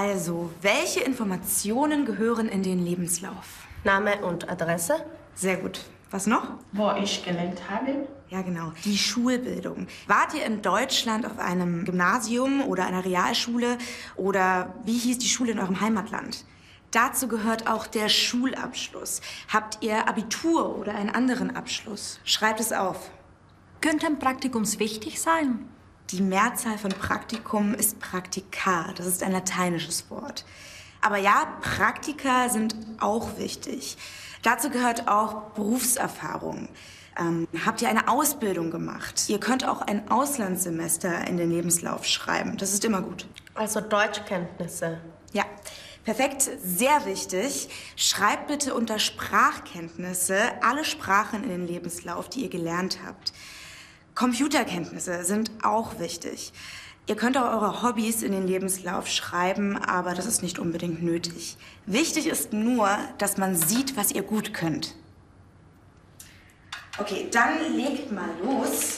Also, welche Informationen gehören in den Lebenslauf? Name und Adresse. Sehr gut. Was noch? Wo ich gelernt habe. Ja, genau. Die Schulbildung. Wart ihr in Deutschland auf einem Gymnasium oder einer Realschule oder wie hieß die Schule in eurem Heimatland? Dazu gehört auch der Schulabschluss. Habt ihr Abitur oder einen anderen Abschluss? Schreibt es auf. Könnte ein Praktikums wichtig sein? Die Mehrzahl von Praktikum ist Praktika. Das ist ein lateinisches Wort. Aber ja, Praktika sind auch wichtig. Dazu gehört auch Berufserfahrung. Ähm, habt ihr eine Ausbildung gemacht? Ihr könnt auch ein Auslandssemester in den Lebenslauf schreiben. Das ist immer gut. Also Deutschkenntnisse. Ja, perfekt. Sehr wichtig. Schreibt bitte unter Sprachkenntnisse alle Sprachen in den Lebenslauf, die ihr gelernt habt. Computerkenntnisse sind auch wichtig. Ihr könnt auch eure Hobbys in den Lebenslauf schreiben, aber das ist nicht unbedingt nötig. Wichtig ist nur, dass man sieht, was ihr gut könnt. Okay, dann legt mal los.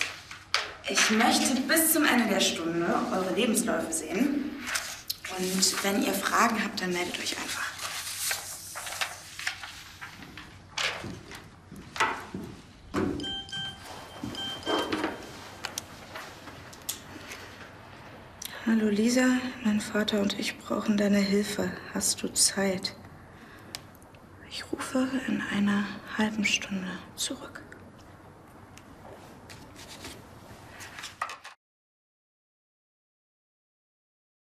Ich möchte bis zum Ende der Stunde eure Lebensläufe sehen. Und wenn ihr Fragen habt, dann meldet euch einfach. Hallo Lisa, mein Vater und ich brauchen deine Hilfe. Hast du Zeit? Ich rufe in einer halben Stunde zurück.